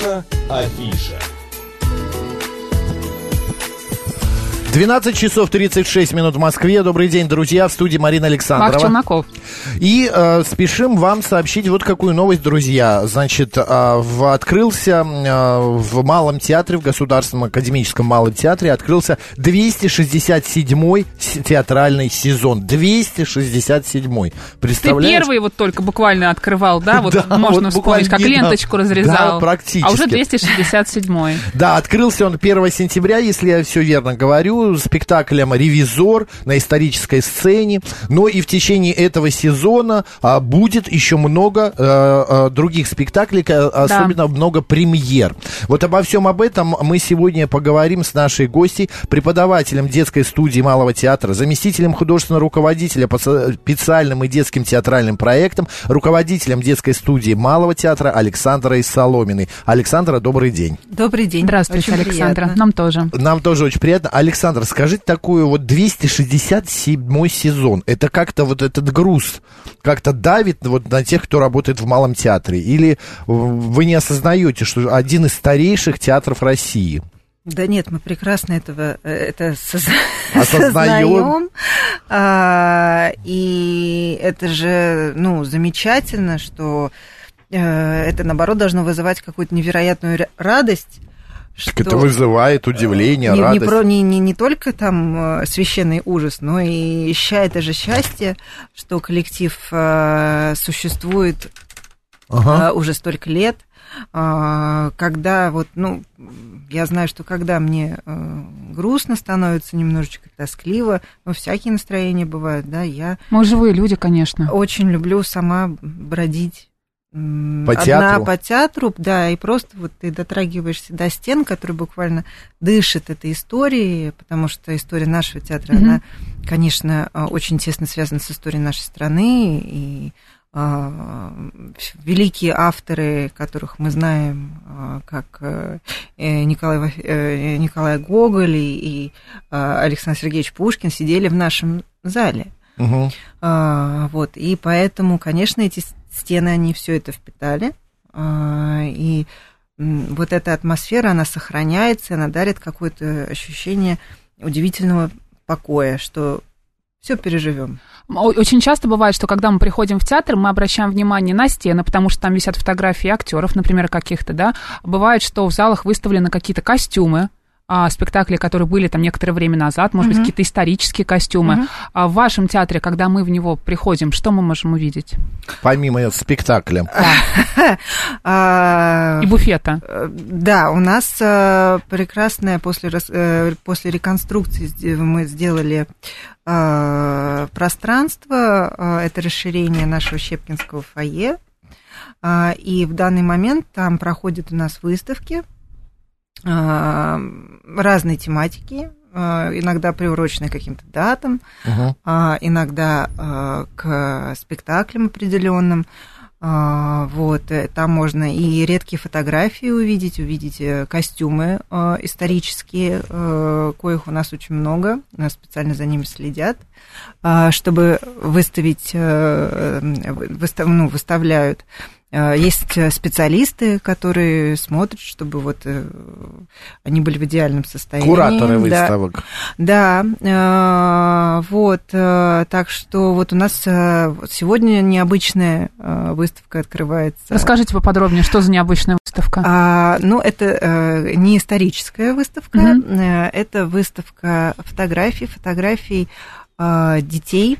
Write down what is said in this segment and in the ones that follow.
Наша афиша. 12 часов 36 минут в Москве. Добрый день, друзья. В студии Марина Александрова. Марк Челноков. И э, спешим вам сообщить вот какую новость, друзья. Значит, э, в, открылся э, в Малом театре, в Государственном академическом Малом театре, открылся 267-й театральный сезон. 267-й. Ты Представляешь? первый вот только буквально открывал, да? Вот Да, можно вот вспомнить, как ленточку да, разрезал. практически. А уже 267-й. Да, открылся он 1 сентября, если я все верно говорю, спектаклем «Ревизор» на исторической сцене. Но и в течение этого сезона а, будет еще много а, а, других спектаклей, особенно много премьер. Вот обо всем об этом мы сегодня поговорим с нашей гостьей, преподавателем детской студии Малого театра, заместителем художественного руководителя по специальным и детским театральным проектам, руководителем детской студии Малого театра Александрой Соломиной. Александра, добрый день. Добрый день. Здравствуйте, Очень Александра. приятно. Нам тоже. Нам тоже очень приятно. Александр, скажите такую вот 267 сезон. Это как-то вот этот груз как-то давит вот на тех, кто работает в Малом театре? Или вы не осознаете, что один из старейших театров России? Да нет, мы прекрасно этого э, это соз- Осознаем. А, и это же, ну, замечательно, что э, это, наоборот, должно вызывать какую-то невероятную ра- радость. Так что это вызывает удивление, не, не, радость. про- не, не, не только там э, священный ужас, но и ща это же счастье, что коллектив э, существует Ага. а, уже столько лет, а, когда вот, ну, я знаю, что когда мне э, грустно становится, немножечко тоскливо, ну, всякие настроения бывают, да, я Мы живые люди, конечно. очень люблю сама бродить По одна театру? по театру, да, и просто вот ты дотрагиваешься до стен, которые буквально дышат этой историей, потому что история нашего театра, Мгм. она, конечно, э, очень тесно связана с историей нашей страны, и а, великие авторы, которых мы знаем, а, как э, э, Николай, э, Николай Гоголь и, а, Александр Сергеевич Пушкин сидели в нашем зале. Мгм. А, вот, и поэтому, конечно, эти стены, они все это впитали. А, и вот эта атмосфера, она сохраняется, она дарит какое-то ощущение удивительного покоя, что все переживем. Очень часто бывает, что когда мы приходим в театр, мы обращаем внимание на стены, потому что там висят фотографии актеров, например, каких-то, да. Бывает, что в залах выставлены какие-то костюмы, а, спектакли, которые были там некоторое время назад, может быть, Мгм. какие-то исторические костюмы. Мгм. А в вашем театре, когда мы в него приходим, что мы можем увидеть? Помимо спектакля. А, И буфета. э, Да, у нас э, прекрасная после, э, после реконструкции мы сделали пространство, это расширение нашего Щепкинского фойе, А, и в данный момент там проходят у нас выставки разной тематики, а, иногда приуроченные к каким-то датам, а, иногда а, к спектаклям определенным. А, Вот, э, там можно и редкие фотографии увидеть, увидеть э, костюмы исторические, коих у нас очень много, нас специально за ними следят, а, чтобы выставить, э, выстав- ну, выставляют. Э, Есть э, специалисты, которые смотрят, чтобы вот э, они были в идеальном состоянии. Кураторы Да. выставок. Да, э, вот, так что вот у нас сегодня необычная выставка открывается. Расскажите поподробнее, что за необычная выставка? А, ну, это не историческая выставка, э, это выставка фотографий, фотографий детей.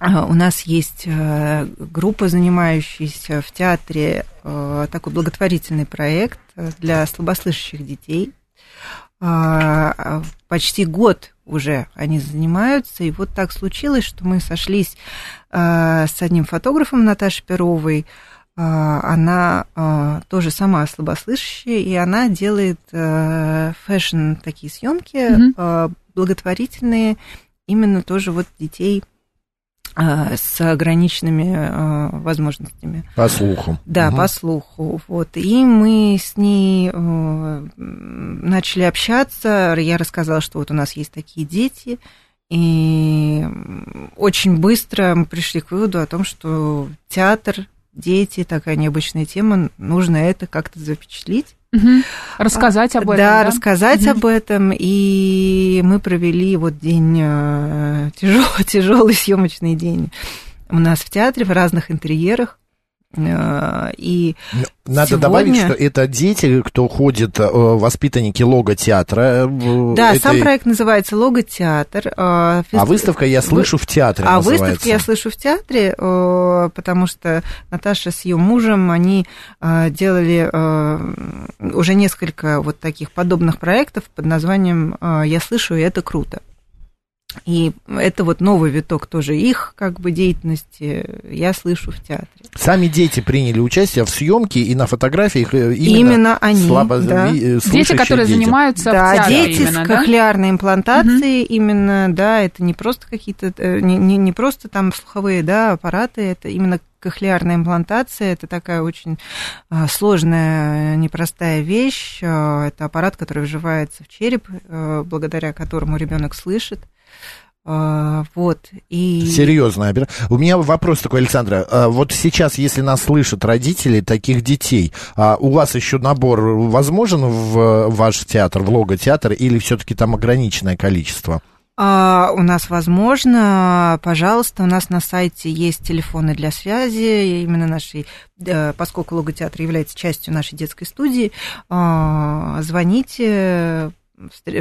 А, У нас есть э, группа, занимающаяся в театре э, такой благотворительный проект э, для слабослышащих детей. А, а, Почти год уже они занимаются, и вот так случилось, что мы сошлись с одним фотографом Наташей Перовой, она тоже сама слабослышащая, и она делает fashion такие съемки а, благотворительные, именно тоже вот детей с ограниченными а, возможностями. По слуху. Да, Мгм. по слуху. Вот. И мы с ней э, начали общаться. Я рассказала, что вот у нас есть такие дети. И очень быстро мы пришли к выводу о том, что театр дети, такая необычная тема, нужно это как-то запечатлить. Угу. Рассказать об этом. Да, да? рассказать Мгм. об этом. И мы провели вот день тяжелый, тяжелый съемочный день у нас в театре в разных интерьерах. Э, И Надо Сегодня- добавить, что это дети, кто ходит, э, воспитанники лого-театра. э, да, этой- сам проект называется Лого-театр. э, А выставка «Я слышу в театре» А называется. выставки я слышу в театре, потому что Наташа с ее мужем, они делали уже несколько вот таких подобных проектов под названием «Я слышу, и это круто». И это вот новый виток тоже их как бы деятельности «Я слышу в театре». Сами дети приняли участие в съемке и на фотографиях э, именно, Именно они, слабо да. э, Дети, которые дети. занимаются да, в театре дети именно, с да? кохлеарной имплантацией именно, да, это не просто какие-то, э, не, не, не просто там слуховые, да, аппараты, это именно кохлеарная имплантация, это такая очень а, сложная, непростая вещь, А, это аппарат, который вживается в череп, э, благодаря которому ребенок слышит, вот, и... Серьезно. У меня вопрос такой, Александра. А, Вот сейчас, если нас слышат родители таких детей, а у вас еще набор возможен в ваш театр, в лого-театр, или все-таки там ограниченное количество? А, у нас возможно, пожалуйста, у нас на сайте есть телефоны для связи, именно нашей, э, поскольку логотеатр является частью нашей детской студии, а, звоните,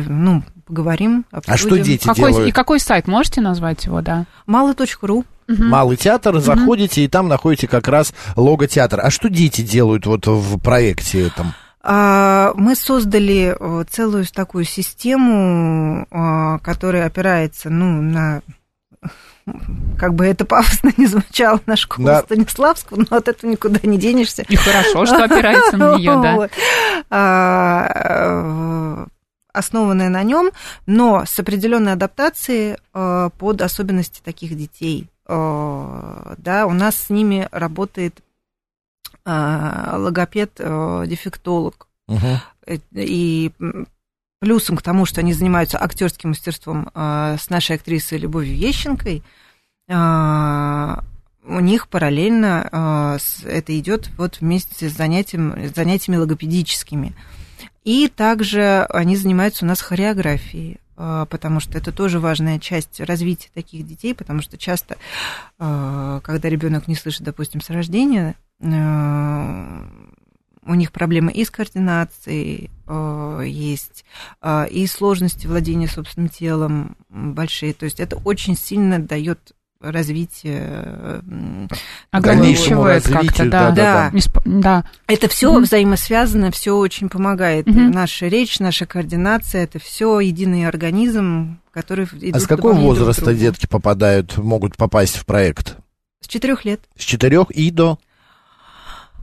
ну, поговорим, обсудим. А что дети Какой, делают? и какой сайт? Можете назвать его, да? Мало.ру. Мгм. Малый театр, заходите, и там находите как раз лого-театр. А что дети делают вот в проекте этом? А, Мы создали э, целую такую систему, а, которая опирается, ну, на как бы это пафосно не звучало, на школу Да. Станиславского, но от этого никуда не денешься. И хорошо, что опирается на нее, да. Основанная на нем, но с определенной адаптацией э, под особенности таких детей. Э, Да, у нас с ними работает э, логопед-дефектолог. Э, И плюсом к тому, что они занимаются актерским мастерством с нашей актрисой Любовью Ещенкой, у них параллельно это идет вот вместе с, занятием, с занятиями логопедическими. И также они занимаются у нас хореографией, э, потому что это тоже важная часть развития таких детей, потому что часто, э, когда ребенок не слышит, допустим, с рождения, э, у них проблемы и с координацией есть, и сложности владения собственным телом большие. То есть это очень сильно дает развитие. Дальнейшему Ограничивает как-то, да. да-да-да. Не сп- Да. Это все Мгм. взаимосвязано, все очень помогает. Мгм. Наша речь, наша координация это все единый организм, который идут А с какого друг возраста другу. детки попадают, могут попасть в проект? С четырех лет. С четырех и до?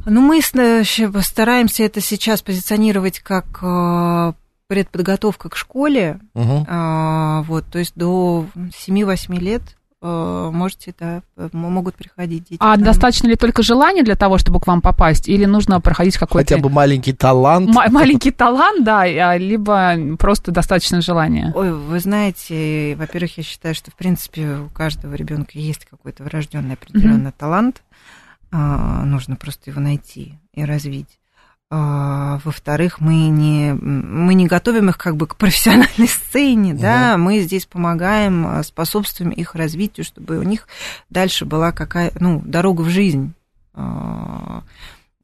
Ну, мы стараемся это сейчас позиционировать как э, предподготовка к школе. Мгм. А, Вот, то есть до 7-8 лет можете, да, м- могут приходить дети. А достаточно ли только желания для того, чтобы к вам попасть, или нужно проходить какой-то Хотя бы маленький талант. ма- маленький талант, да, а, либо просто достаточно желания? Ой, вы знаете, во-первых, я считаю, что, в принципе, у каждого ребенка есть какой-то врожденный определенный талант. А, нужно просто его найти и развить. А, во-вторых, мы не, мы не готовим их как бы к профессиональной сцене, да, мы здесь помогаем, а, способствуем их развитию, чтобы у них дальше была какая, ну, дорога в жизнь.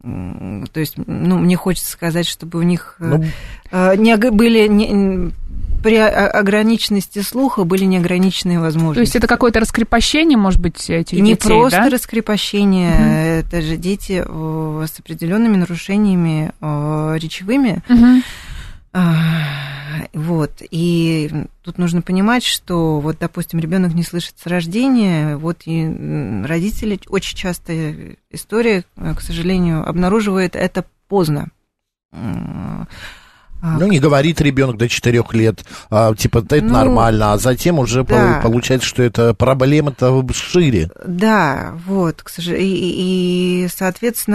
То есть, ну, мне хочется сказать, чтобы у них э, Ну, э, не были не- при ограниченности слуха были неограниченные возможности. То есть это какое-то раскрепощение, может быть, этих не детей, просто да? раскрепощение, Мгм. это же дети э, с определенными нарушениями речевыми. Мгм. А, Вот. И тут нужно понимать, что вот, допустим, ребенок не слышит с рождения, вот и родители очень часто история, э, к сожалению, обнаруживает это поздно. Ну, не говорит ребенок до четырех лет, а, типа, это Ну, нормально, а затем уже да. пол- получается, что это проблема-то шире. Да, вот, к сожалению, и, и,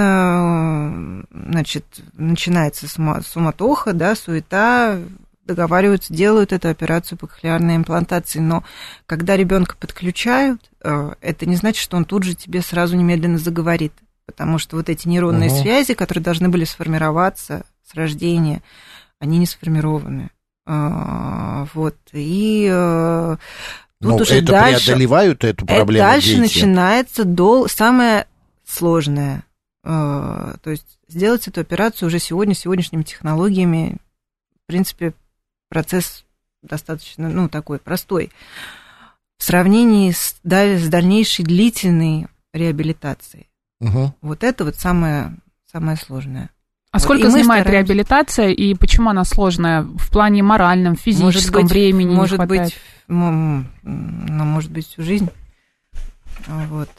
соответственно, значит, начинается сума- суматоха, да, суета, договариваются, делают эту операцию по кохлеарной имплантации, но когда ребенка подключают, э, это не значит, что он тут же тебе сразу немедленно заговорит. потому что вот эти нейронные Мгм. связи, которые должны были сформироваться с рождения, они не сформированы. А, Вот. И э, тут Ну, уже это дальше... преодолевают эту Это проблему дальше дети. начинается дол... самое сложное. Э, То есть сделать эту операцию уже сегодня, сегодняшними технологиями, в принципе, процесс достаточно, ну, такой простой. В сравнении с, с дальнейшей длительной реабилитацией. Мгм. Вот это вот самое, самое сложное. А сколько и занимает стараемся- реабилитация и почему она сложная в плане моральном, физическом, быть, времени может быть, ну, может быть, всю жизнь. А, Вот.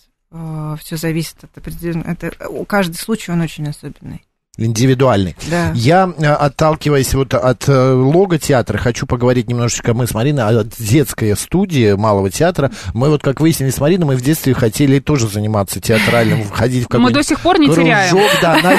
Все зависит от определенного... Это, каждый случай, он очень особенный. Индивидуальный. Да. Я, э, отталкиваясь вот от э, лого театра, хочу поговорить немножечко мы с Мариной о детской студии Малого театра. Мы вот, как выяснили с Мариной, мы в детстве хотели тоже заниматься театральным, входить в Мы какой-нибудь до сих пор не теряем кружок, да, надежду,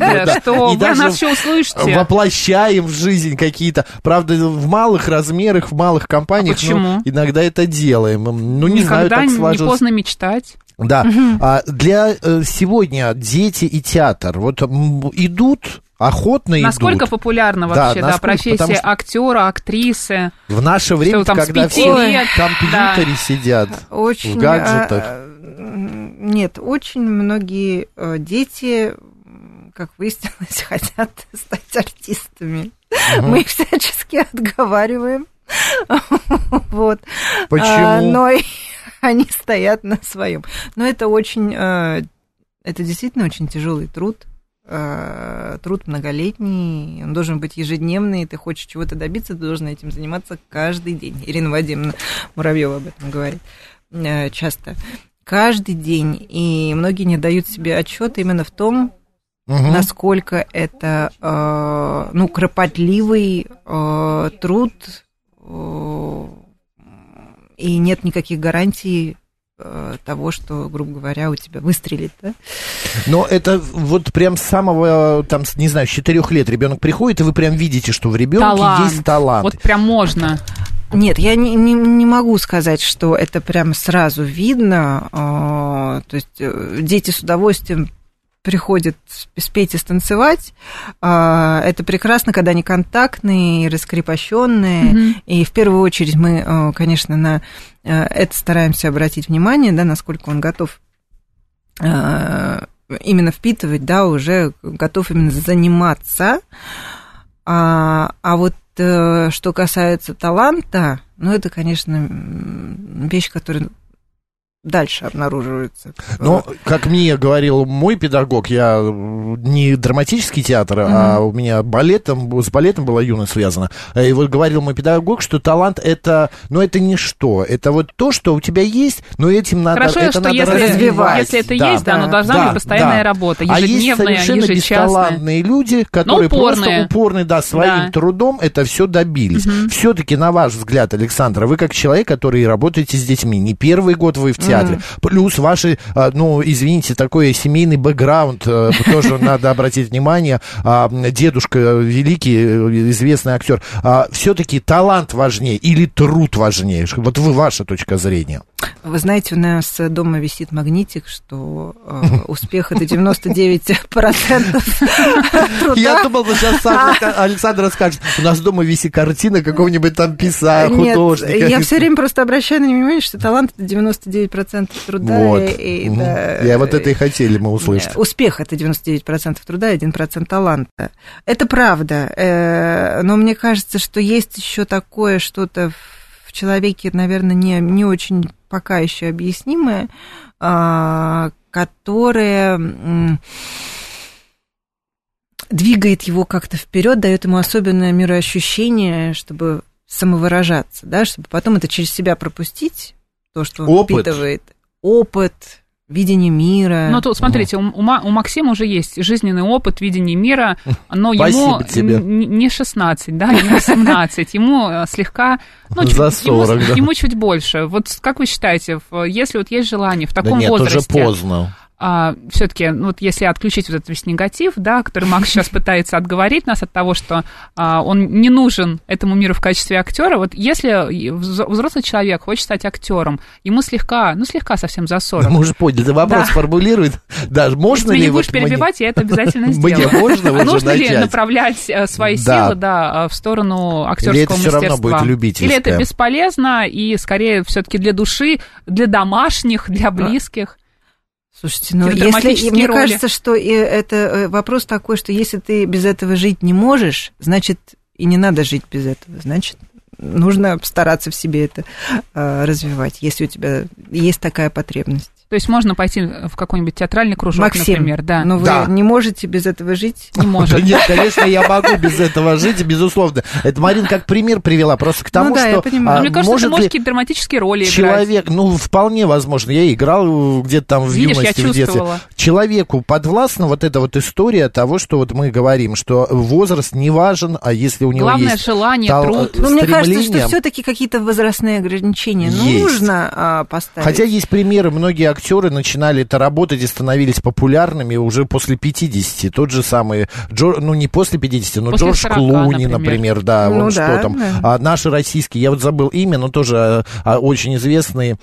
надежды, да. что И вы даже нас все услышите. воплощаем в жизнь какие-то. Правда, в малых размерах, в малых компаниях. А почему? иногда это делаем. Ну, не знаю, Никогда так не сложилось. поздно мечтать. Да. А для э, сегодня дети и театр вот идут, охотно Насколько идут. популярна Да, вообще да, насколько, профессия что- актера, актрисы? В наше время, там когда все лет, в компьютере сидят. Очень, в гаджетах. а, нет, очень многие э, дети, как выяснилось, хотят стать артистами. Мгм. Мы их всячески отговариваем. Вот. Почему? А, но они стоят на своем. Но это очень, э, это действительно очень тяжелый труд. э, Труд многолетний, он должен быть ежедневный. Ты хочешь чего-то добиться, ты должен этим заниматься каждый день. Ирина Вадимовна Муравьева об этом говорит э, часто. Каждый день. И многие не дают себе отчет именно в том, Мгм. насколько это э, ну, кропотливый э, труд, э, и нет никаких гарантий э, того, что, грубо говоря, у тебя выстрелит. Да? Но это вот прям с самого, там, не знаю, с четырех лет ребенок приходит, и вы прям видите, что в ребенке Талант. есть талант. Вот прям можно. Нет, я не, не, не могу сказать, что это прям сразу видно. э, то есть э, дети с удовольствием приходят сп- спеть и станцевать. А, Это прекрасно, когда они контактные, раскрепощенные. Мгм. И в первую очередь мы, э, конечно, на э, это стараемся обратить внимание, да, насколько он готов именно впитывать, да, уже готов именно заниматься. А, а вот э, что касается таланта, ну, это, конечно, вещь, которая дальше обнаруживается. Но, как мне говорил мой педагог, я э, не драматический театр, а у меня балетом, с балетом была юность связана. И вот говорил мой педагог, что талант это, ну, это не что, это вот то, что у тебя есть, но этим надо, Хорошо, это что надо если, развивать. если это Да. есть, да, но должна да, быть постоянная да. работа, А есть ежедневная, совершенно бесталантные люди, которые просто упорны, да, своим Да. трудом это все добились. Все-таки, на ваш взгляд, Александра, вы как человек, который работаете с детьми, не первый год вы в театре, плюс ваши, а, ну, извините, такой семейный бэкграунд, э, тоже надо обратить внимание, а, дедушка великий, э, известный актер, все-таки талант важнее или труд важнее? Вот вы, ваша точка зрения. Вы знаете, у нас дома висит магнитик, что э, успех это 99% труда. Я думал, сейчас сам Александр скажет, у нас дома висит картина какого-нибудь там писателя, художника. я все время просто обращаю на внимание, что талант это 99% труда. Вот. и- да, Я вот это и хотели мы услышать. Э, Успех это 99% труда и 1% таланта. Это правда. э, Но мне кажется, что есть еще такое что-то в человеке, наверное, не, не очень пока еще объяснимое, а, которое двигает его как-то вперед, дает ему особенное мироощущение, чтобы самовыражаться, да, чтобы потом это через себя пропустить, то, что он Опыт. впитывает. Опыт, видение мира. Ну, тут, смотрите, у, у у Максима уже есть жизненный опыт, видение мира, но ему не 16, да, не 18, ему э, слегка... Ну, чуть- За ему- 40, да. ему, чуть больше. Вот как вы считаете, если вот есть желание в Да таком нет, возрасте... уже поздно. А, все-таки, ну, вот если отключить вот этот весь негатив, да, который Макс сейчас пытается отговорить нас от того, что а, он не нужен этому миру в качестве актера, вот если взрослый человек хочет стать актером, ему слегка, ну, слегка совсем за 40. Мы уже поняли, вопрос да. формулирует, даже можно если ли... Если не будешь перебивать, я это обязательно сделаю. Мне можно а нужно начать? ли направлять э, свои да. силы, да, в сторону актерского Или это мастерства? все равно будет любительское? Или это бесполезно и скорее все-таки для души, для домашних, для близких? Слушайте, ну если, мне роли. кажется, что это э, вопрос такой, что если ты без этого жить не можешь, значит и не надо жить без этого, значит нужно стараться в себе это э, развивать, если у тебя есть такая потребность. То есть можно пойти в какой-нибудь театральный кружок, Максим, например, да. Но вы да. не можете без этого жить? Не может. Нет, конечно, я могу без этого жить, безусловно. Это Марин как пример привела, просто к тому, ну, да, что... Я понимаю. А, Мне кажется, ты можешь какие-то драматические роли Человек, ну, вполне возможно. Я играл где-то там в юности, в детстве. Человеку подвластна вот эта вот история того, что вот мы говорим, что возраст не важен, а если у него Главное есть... желание, тал- труд. Ну, мне кажется, что все-таки какие-то возрастные ограничения нужно а, поставить. Хотя есть примеры, многие актеры начинали это работать и становились популярными уже после 50. Тот же самый, Джор, ну не после 50, но После Джордж 40, Клуни, например. например, да, Ну он да, что там, да. а, наши российские, я вот забыл имя, но тоже а, очень известные.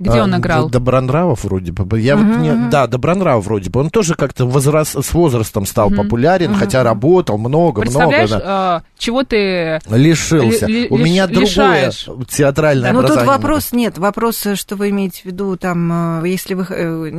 Где он А, играл? Д- Добронравов вроде бы. Я вот не- да, Добронравов вроде бы. Он тоже как-то возрас, с возрастом стал популярен, хотя работал много-много. Представляешь, да. э, чего ты... Лишился. ли- У лиш- меня другое лишаешь. театральное Но тут образование. вопрос нет. Вопрос, что вы имеете в виду, там, э, если вы э,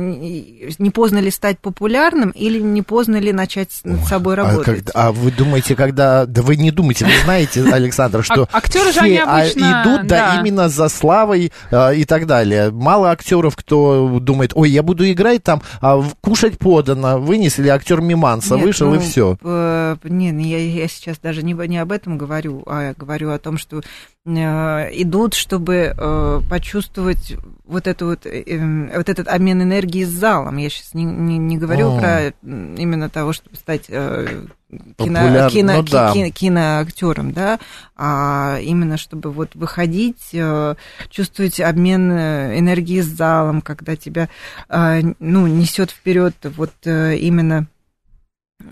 не поздно ли стать популярным или не поздно ли начать с- над собой А, работать? когда- а вы думаете, когда... Да вы не думаете, вы знаете, Александр, что А- актеры же все они а, обычно, идут, да, да. именно за славой а, и так далее. Мало актеров, кто думает, ой, я буду играть там, а кушать подано, вынесли, актер Миманса Нет, вышел и ну, все. э, Не, ну, я, я сейчас даже не, не об этом говорю, а говорю о том, что э, идут, чтобы э, почувствовать вот, эту вот, э, э, вот этот обмен энергии с залом. Я сейчас не, не, не говорю О. про именно того, чтобы стать Популярным, кино, кино, ну ки- да. ки- киноактером, да, а именно чтобы вот выходить, э, чувствовать обмен э, энергии с залом, когда тебя, э, ну, несет вперед вот именно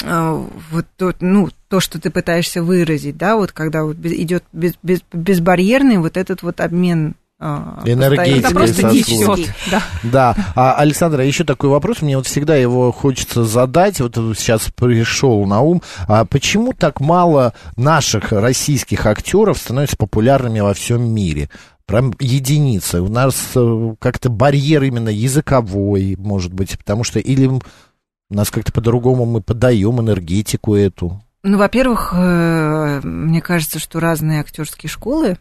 вот то, ну, то, что ты пытаешься выразить, да, вот когда вот идет без, без, безбарьерный вот этот вот обмен э, Энергетикой Это просто несет. Да. Да, а, Александра, еще такой вопрос, мне вот всегда его хочется задать, вот сейчас пришел на ум, а почему так мало наших российских актеров становятся популярными во всем мире? Прям единицы. У нас э, как-то барьер именно языковой, может быть, потому что или у нас как-то по-другому мы подаем энергетику эту. Ну, во-первых, э, мне кажется, что разные актерские школы,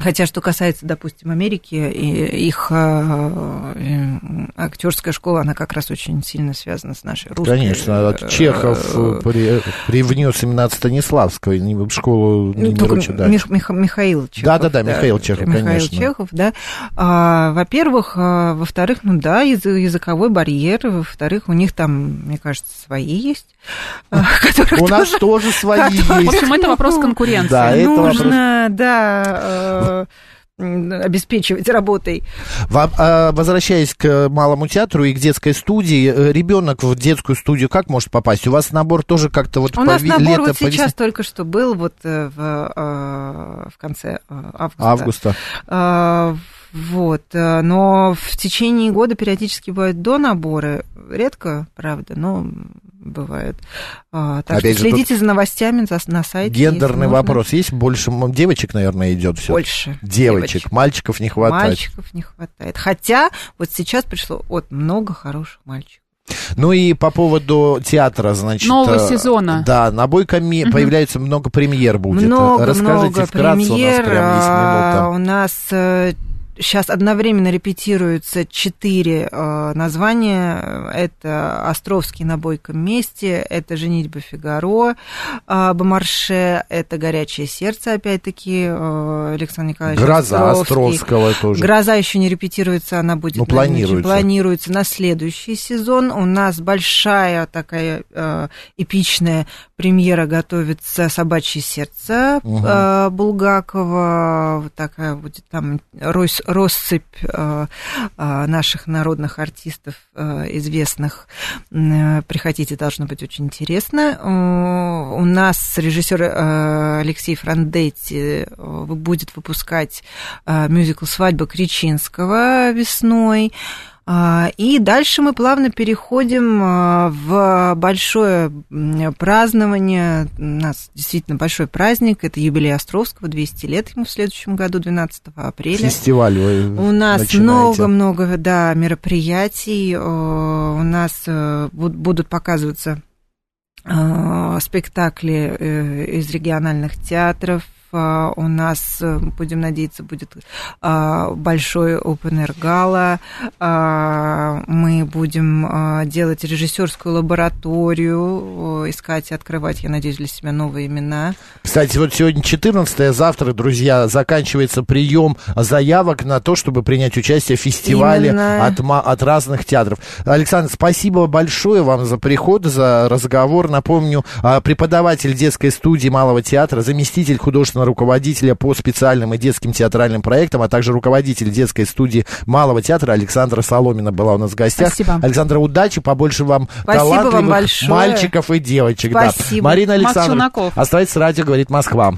хотя что касается, допустим, Америки, и их э, э, актерская школа, она как раз очень сильно связана с нашей русской. Конечно, э, Чехов при- привнес именно от Станиславского в школу Ну, Немировича Дачи. Мих- Мих- Михаил Чехов. Да-да-да, Михаил Чехов, Михаил конечно. Чехов, да. А, во-первых, а, во-вторых, ну да, язы- языковой барьер, во-вторых, у них там, мне кажется, свои есть, У нас тоже свои который- В есть. общем, это вопрос конкуренции. Да, это вопрос- нужно, да, обеспечивать работой. А, Возвращаясь к малому театру и к детской студии, э, ребенок в детскую студию как может попасть? У вас набор тоже как-то вот У нас набор лето, вот по весне- сейчас только что был вот э, в, э, в конце э, августа. августа. А, Вот, э, но в течение года периодически бывают до наборы, редко, правда, но бывают. А, Так Опять что же, следите за новостями за- на сайте. Гендерный вопрос. Есть больше девочек, наверное, идет все? Больше. Девочек. Мальчиков не хватает. Мальчиков не хватает. Хотя вот сейчас пришло от много хороших мальчиков. Ну и по поводу театра, значит... Нового э, сезона. Да, на Бойкоме Мгм. появляется много премьер будет. Много, Расскажите много вкратце, премьер. у нас прям есть А, минута. У нас сейчас одновременно репетируются четыре э, названия. Это «Островский на бойком месте», это «Женитьба Фигаро», э, «Бомарше», это «Горячее сердце», опять-таки, э, Александр Николаевич Гроза Островский. Островского тоже. Гроза еще не репетируется, она будет Ну, на- планируется. планируется на следующий сезон. У нас большая такая э, эпичная премьера готовится «Собачье сердце» Мгм. э, Булгакова. Такая будет там Рой, россыпь наших народных артистов известных. Приходите, должно быть очень интересно. У нас режиссер Алексей Франдетти будет выпускать мюзикл «Свадьба Кричинского» весной. А, и дальше мы плавно переходим а, в большое празднование. У нас действительно большой праздник. Это юбилей Островского, 200 лет ему в следующем году, 12 апреля. Фестиваль вы У нас много-много да, мероприятий. У нас э, будут показываться а, спектакли э, из региональных театров, у нас, э, будем надеяться, будет а, большой open air гала. Мы будем делать режиссерскую лабораторию, искать и открывать, я надеюсь, для себя новые имена. Кстати, вот сегодня 14 завтра, друзья, заканчивается прием заявок на то, чтобы принять участие в фестивале от, от разных театров. Александр, спасибо большое вам за приход, за разговор. Напомню, преподаватель детской студии Малого театра, заместитель художественного художественного руководителя по специальным и детским театральным проектам, а также руководитель детской студии Малого театра Александра Соломина была у нас в гостях. Спасибо. Александра, удачи, побольше вам Спасибо талантливых вам мальчиков и девочек. Спасибо. Да. Марина Александровна, оставайтесь радио, говорит Москва.